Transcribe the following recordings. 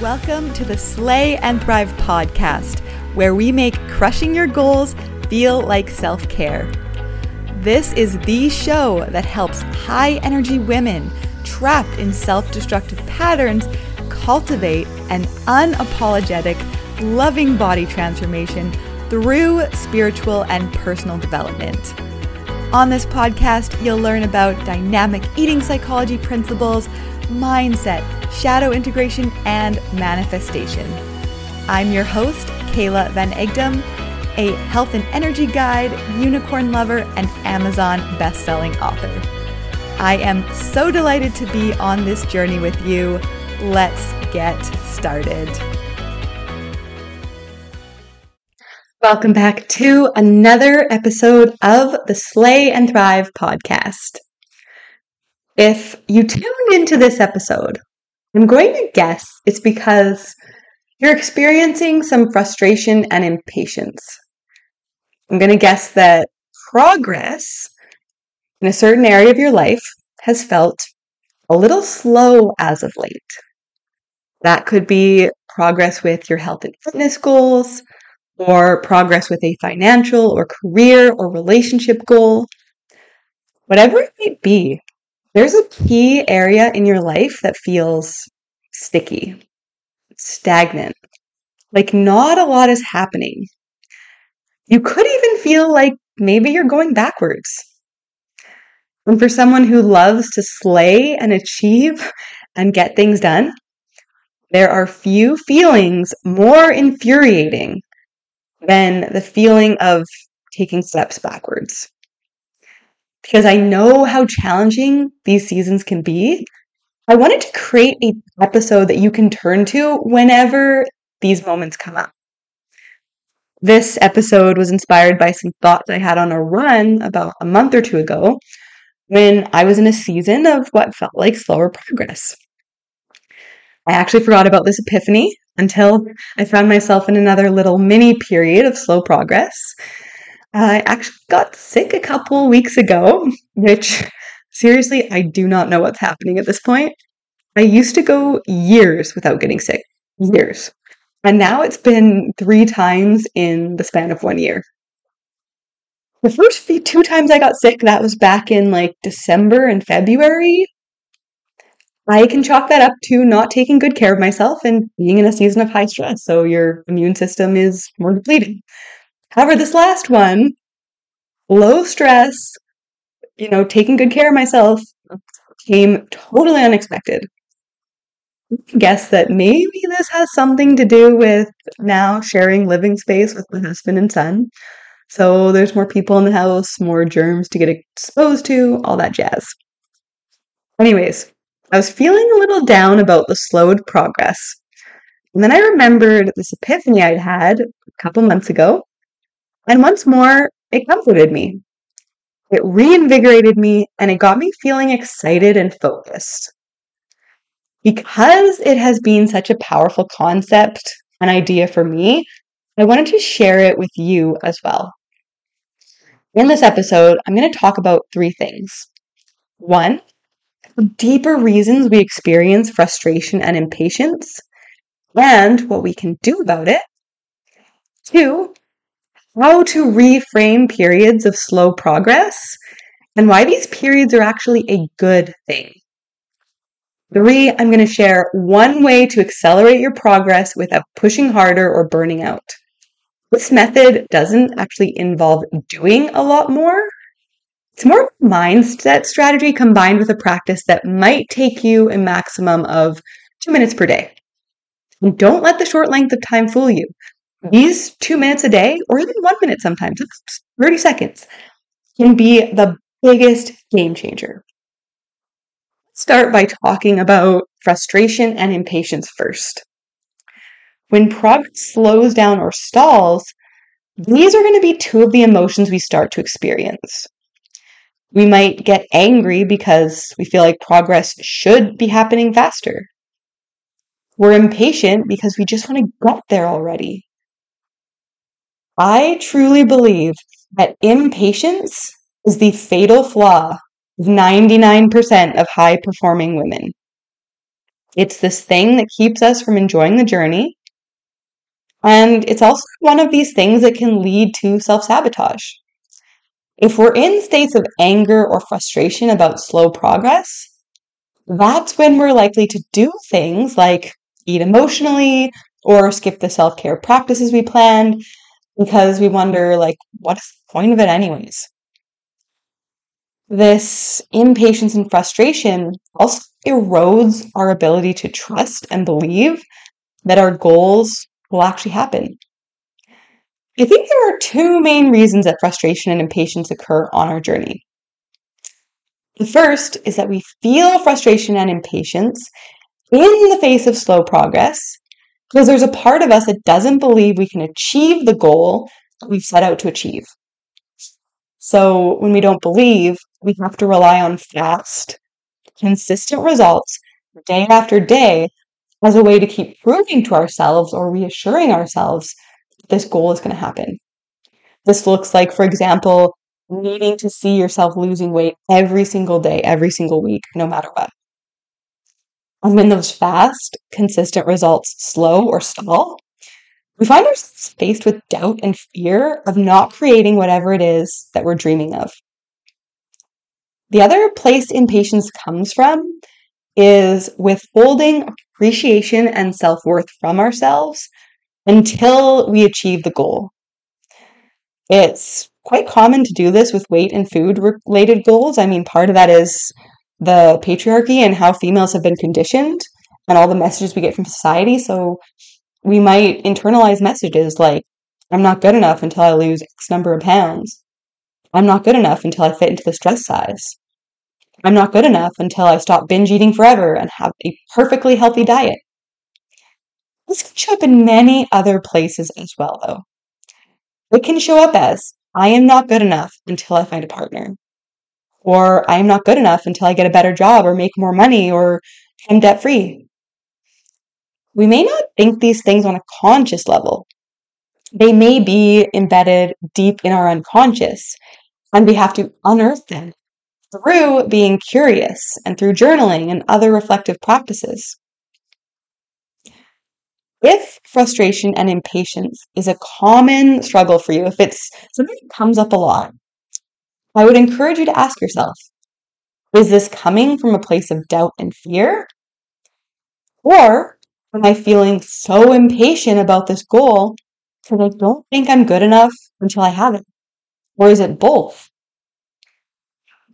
Welcome to the Slay and Thrive podcast, where we make crushing your goals feel like self care. This is the show that helps high energy women trapped in self destructive patterns cultivate an unapologetic, loving body transformation through spiritual and personal development. On this podcast, you'll learn about dynamic eating psychology principles, mindset, shadow integration, and manifestation. I'm your host, Kayla Van Egdom, a health and energy guide, unicorn lover, and Amazon best-selling author. I am so delighted to be on this journey with you. Let's get started. Welcome back to another episode of the Slay and Thrive podcast. If you tuned into this episode, I'm going to guess it's because you're experiencing some frustration and impatience. I'm going to guess that progress in a certain area of your life has felt a little slow as of late. That could be progress with your health and fitness goals, or progress with a financial or career or relationship goal. Whatever it might be, there's a key area in your life that feels sticky, stagnant, like not a lot is happening. You could even feel like maybe you're going backwards. And for someone who loves to slay and achieve and get things done, there are few feelings more infuriating than the feeling of taking steps backwards because I know how challenging these seasons can be. I wanted to create an episode that you can turn to whenever these moments come up. This episode was inspired by some thoughts I had on a run about a month or two ago when I was in a season of what felt like slower progress. I actually forgot about this epiphany until I found myself in another little mini period of slow progress. I actually got sick a couple weeks ago, which seriously, I do not know what's happening at this point. I used to go years without getting sick. Years. And now it's been three times in the span of one year. The first two times I got sick, that was back in like December and February. I can chalk that up to not taking good care of myself and being in a season of high stress. So your immune system is more depleted. However, this last one, low stress, you know, taking good care of myself, came totally unexpected. Guess that maybe this has something to do with now sharing living space with my husband and son. So there's more people in the house, more germs to get exposed to, all that jazz. Anyways, I was feeling a little down about the slowed progress. And then I remembered this epiphany I'd had a couple months ago and once more, it comforted me. It reinvigorated me and it got me feeling excited and focused. Because it has been such a powerful concept, an idea for me, I wanted to share it with you as well. In this episode, I'm going to talk about three things. One, deeper reasons we experience frustration and impatience, and what we can do about it. Two, how to reframe periods of slow progress and why these periods are actually a good thing. Three, I'm going to share one way to accelerate your progress without pushing harder or burning out. This method doesn't actually involve doing a lot more. It's more of a mindset strategy combined with a practice that might take you a maximum of two minutes per day. And don't let the short length of time fool you. These two minutes a day, or even one minute sometimes, 30 seconds, can be the biggest game changer. Start by talking about frustration and impatience first. When progress slows down or stalls, these are going to be two of the emotions we start to experience. We might get angry because we feel like progress should be happening faster. We're impatient because we just want to get there already. I truly believe that impatience is the fatal flaw of 99% of high performing women. It's this thing that keeps us from enjoying the journey. And it's also one of these things that can lead to self sabotage. If we're in states of anger or frustration about slow progress, that's when we're likely to do things like eat emotionally or skip the self care practices we planned because we wonder, like, what's the point of it, anyways? This impatience and frustration also erodes our ability to trust and believe that our goals will actually happen. I think there are two main reasons that frustration and impatience occur on our journey. The first is that we feel frustration and impatience in the face of slow progress because there's a part of us that doesn't believe we can achieve the goal that we've set out to achieve. So when we don't believe, we have to rely on fast, consistent results day after day as a way to keep proving to ourselves or reassuring ourselves this goal is going to happen. This looks like, for example, needing to see yourself losing weight every single day, every single week, no matter what. And when those fast, consistent results slow or stall, we find ourselves faced with doubt and fear of not creating whatever it is that we're dreaming of. The other place impatience comes from is withholding appreciation and self worth from ourselves until we achieve the goal. It's quite common to do this with weight and food related goals. I mean, part of that is the patriarchy and how females have been conditioned and all the messages we get from society. So we might internalize messages like, I'm not good enough until I lose X number of pounds. I'm not good enough until I fit into this dress size. I'm not good enough until I stop binge eating forever and have a perfectly healthy diet. This can show up in many other places as well, though. It can show up as I am not good enough until I find a partner. Or I am not good enough until I get a better job or make more money or am debt free. We may not think these things on a conscious level. They may be embedded deep in our unconscious, and we have to unearth them through being curious and through journaling and other reflective practices. If frustration and impatience is a common struggle for you, if it's something that comes up a lot, I would encourage you to ask yourself is this coming from a place of doubt and fear? Or am I feeling so impatient about this goal because I don't think I'm good enough until I have it? Or is it both?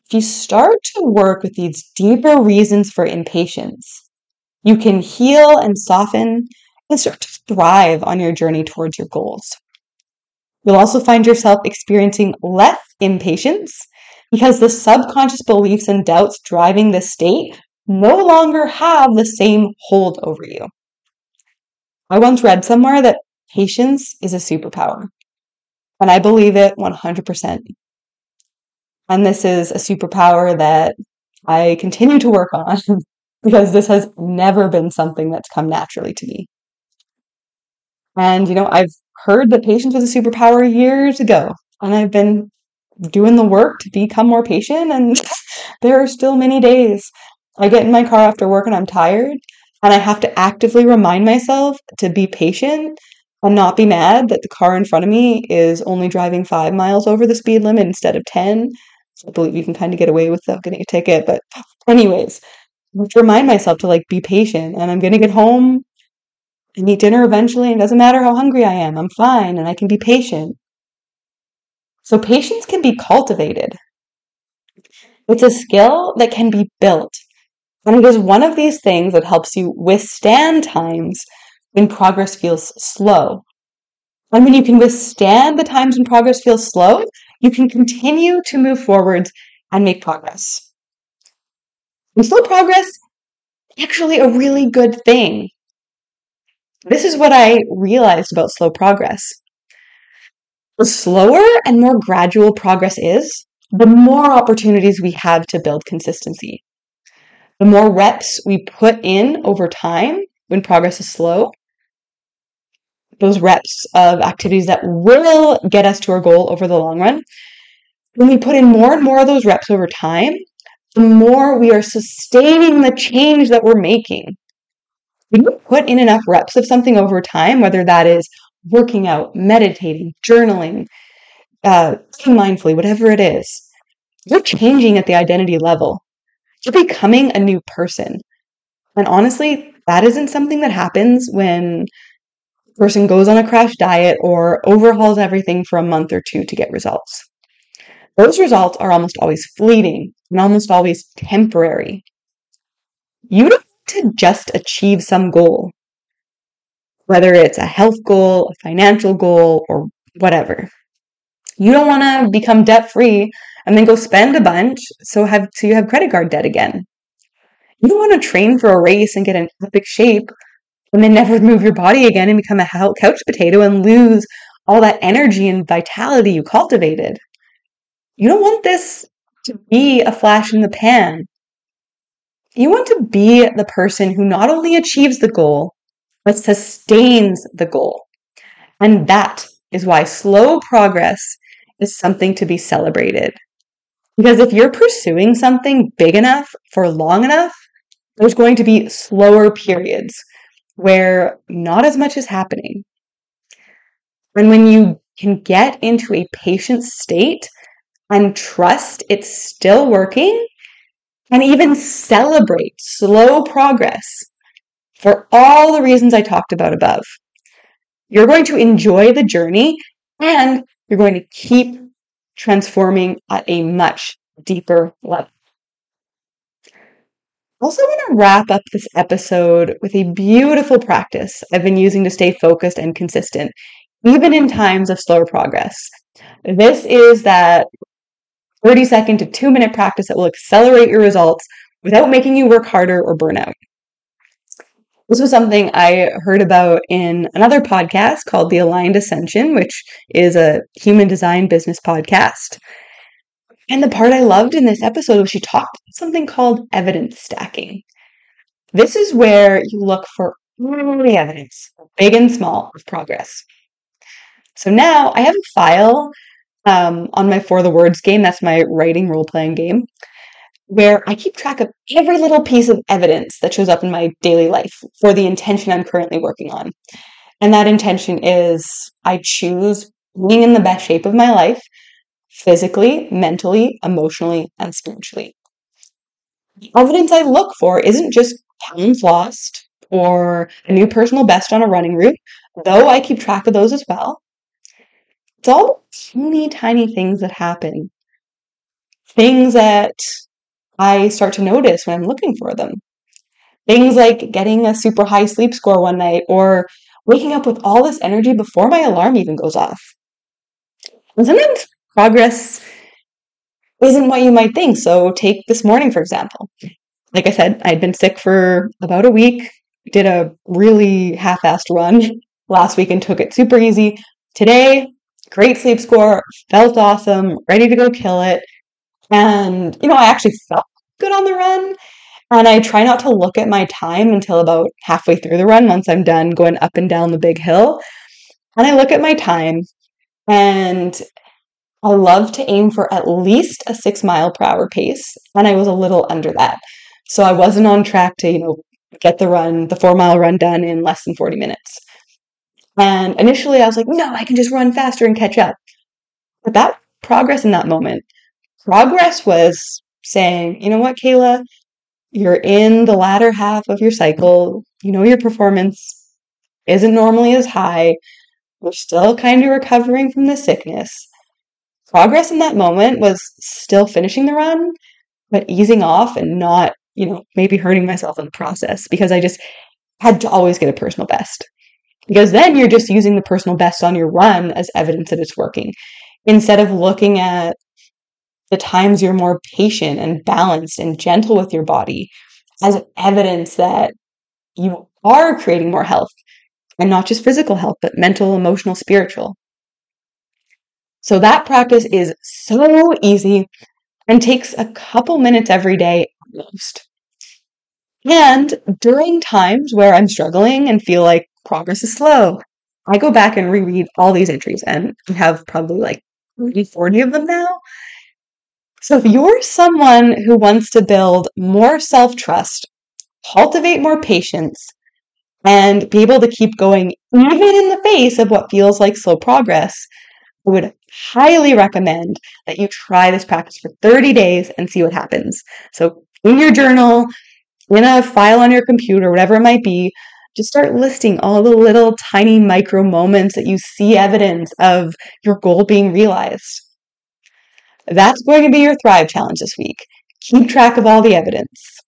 If you start to work with these deeper reasons for impatience, you can heal and soften and start to thrive on your journey towards your goals. You'll also find yourself experiencing less impatience because the subconscious beliefs and doubts driving this state no longer have the same hold over you. I once read somewhere that patience is a superpower, and I believe it 100%. And this is a superpower that I continue to work on because this has never been something that's come naturally to me. And, you know, I've heard that patience was a superpower years ago, and I've been doing the work to become more patient. And there are still many days I get in my car after work and I'm tired, and I have to actively remind myself to be patient and not be mad that the car in front of me is only driving five miles over the speed limit instead of 10 I believe you can kind of get away without getting a ticket. But, anyways, I have to remind myself to like be patient and I'm going to get home and eat dinner eventually. And it doesn't matter how hungry I am, I'm fine and I can be patient. So, patience can be cultivated. It's a skill that can be built. And it is one of these things that helps you withstand times when progress feels slow. And when you can withstand the times when progress feels slow, you can continue to move forward and make progress. And slow progress is actually a really good thing. This is what I realized about slow progress. The slower and more gradual progress is, the more opportunities we have to build consistency. The more reps we put in over time when progress is slow, those reps of activities that will get us to our goal over the long run, when we put in more and more of those reps over time, the more we are sustaining the change that we're making. When you put in enough reps of something over time, whether that is working out, meditating, journaling, uh, mindfully, whatever it is, you're changing at the identity level. You're becoming a new person. And honestly, that isn't something that happens when a person goes on a crash diet or overhauls everything for a month or two to get results. Those results are almost always fleeting and almost always temporary. You don't to just achieve some goal, whether it's a health goal, a financial goal, or whatever. You don't want to become debt free and then go spend a bunch so have so you have credit card debt again. You don't want to train for a race and get in epic shape and then never move your body again and become a couch potato and lose all that energy and vitality you cultivated. You don't want this to be a flash in the pan. You want to be the person who not only achieves the goal, but sustains the goal. And that is why slow progress is something to be celebrated. Because if you're pursuing something big enough for long enough, there's going to be slower periods where not as much is happening. And when you can get into a patient state and trust it's still working, and even celebrate slow progress for all the reasons I talked about above, you're going to enjoy the journey and you're going to keep transforming at a much deeper level. Also, want to wrap up this episode with a beautiful practice I've been using to stay focused and consistent, even in times of slower progress. This is that 30 second to two minute practice that will accelerate your results without making you work harder or burn out. This was something I heard about in another podcast called The Aligned Ascension, which is a human design business podcast. And the part I loved in this episode was she talked about something called evidence stacking. This is where you look for all the evidence, big and small, of progress. So now I have a file um, on my 4thewords game, that's my writing role playing game, where I keep track of every little piece of evidence that shows up in my daily life for the intention I'm currently working on. And that intention is I choose being in the best shape of my life physically, mentally, emotionally, and spiritually. The evidence I look for isn't just pounds lost or a new personal best on a running route, though I keep track of those as well. It's all teeny tiny things that happen. Things that I start to notice when I'm looking for them. Things like getting a super high sleep score one night or waking up with all this energy before my alarm even goes off. And sometimes progress isn't what you might think. So, take this morning, for example. Like I said, I'd been sick for about a week, did a really half assed run last week and took it super easy. Today, great sleep score, felt awesome, ready to go kill it. And, you know, I actually felt good on the run. And I try not to look at my time until about halfway through the run, once I'm done going up and down the big hill. And I look at my time, and I love to aim for at least a six mile per hour pace. And I was a little under that. So I wasn't on track to, you know, get the run, the four mile run done in less than 40 minutes. And initially I was like, no, I can just run faster and catch up. But that progress in that moment Progress was saying, you know what, Kayla, you're in the latter half of your cycle. You know, your performance isn't normally as high. You're still kind of recovering from the sickness. Progress in that moment was still finishing the run, but easing off and not, you know, maybe hurting myself in the process because I just had to always get a personal best. Because then you're just using the personal best on your run as evidence that it's working instead of looking at the times you're more patient and balanced and gentle with your body as evidence that you are creating more health and not just physical health, but mental, emotional, spiritual. So that practice is so easy and takes a couple minutes every day at most. And during times where I'm struggling and feel like progress is slow, I go back and reread all these entries and have probably like 30, 40 of them now. So, if you're someone who wants to build more self trust, cultivate more patience, and be able to keep going even in the face of what feels like slow progress, I would highly recommend that you try this practice for 30 days and see what happens. So, in your journal, in a file on your computer, whatever it might be, just start listing all the little tiny micro moments that you see evidence of your goal being realized. That's going to be your Thrive challenge this week. Keep track of all the evidence.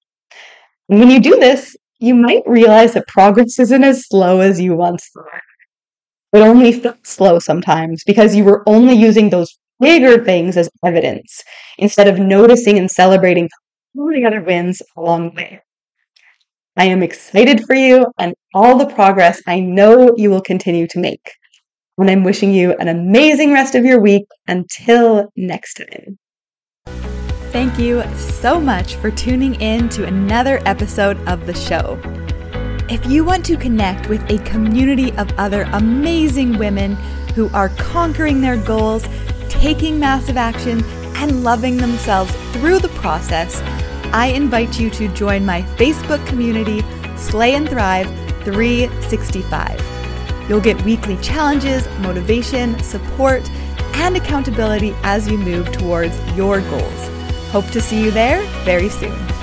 And when you do this, you might realize that progress isn't as slow as you once thought. It only felt slow sometimes because you were only using those bigger things as evidence instead of noticing and celebrating all the other wins along the way. I am excited for you and all the progress I know you will continue to make. And I'm wishing you an amazing rest of your week until next time. Thank you so much for tuning in to another episode of the show. If you want to connect with a community of other amazing women who are conquering their goals, taking massive action, and loving themselves through the process, I invite you to join my Facebook community, Slay and Thrive 365. You'll get weekly challenges, motivation, support, and accountability as you move towards your goals. Hope to see you there very soon.